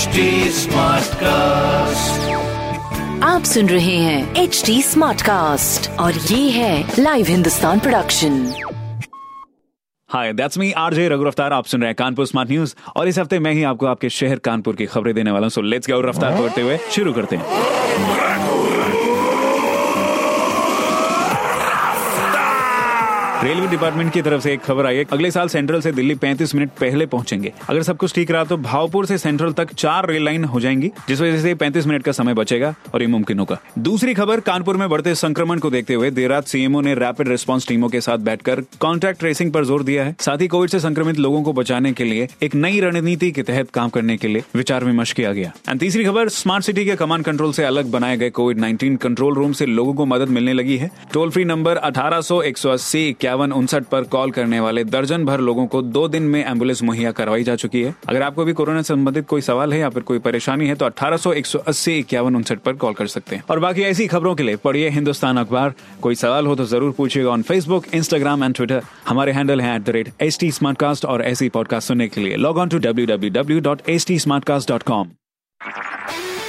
Smart cast आप सुन रहे हैं एच डी स्मार्ट कास्ट और ये है live Hindustan production hi that's me RJ Raghu Raftaar आप सुन रहे हैं कानपुर स्मार्ट न्यूज़ और इस हफ़्ते मैं ही आपको आपके शहर कानपुर की खबरें देने वाला हूँ। सो लेट्स गो रफ्तार करते हुए शुरू करते हैं। रेलवे डिपार्टमेंट की तरफ़ से एक खबर आई है, अगले साल सेंट्रल से दिल्ली 35 मिनट पहले पहुँचेंगे। अगर सब कुछ ठीक रहा तो भावपुर से सेंट्रल तक चार रेल लाइन हो जाएँगी, जिस वजह से 35 मिनट का समय बचेगा और ये मुमकिन होगा। दूसरी खबर, कानपुर में बढ़ते संक्रमण को देखते हुए देर रात सीएमओ ने रैपिड रिस्पॉन्स टीमों के साथ बैठकर कॉन्टैक्ट ट्रेसिंग पर ज़ोर दिया है। साथ ही कोविड से संक्रमित लोगों को बचाने के लिए एक नई रणनीति के तहत काम करने के लिए विचार विमर्श किया गया। एंड तीसरी खबर स्मार्ट सिटी के कमांड कंट्रोल से अलग बनाए गए कोविड नाइन्टीन कंट्रोल रूम से लोगों को मदद मिलने लगी है। टोल फ्री नंबर अठारह सौ एक सौ अस्सी इक्यावन उनसठ पर कॉल करने वाले दर्जन भर लोगों को दो दिन में एंबुलेंस मुहैया करवाई जा चुकी है। अगर आपको भी कोरोना संबंधित कोई सवाल है या फिर कोई परेशानी है तो अठारह सौ एक सौ अस्सी इक्यावन उनसठ पर कॉल कर सकते हैं। और बाकी ऐसी खबरों के लिए पढ़िए हिंदुस्तान अखबार। कोई सवाल हो तो ज़रूर पूछिएगा on Facebook Instagram and Twitter हमारे हैंडल है at the rate H T और ऐसी पॉडकास्ट सुनने के लिए log on to W W W dot H T dot com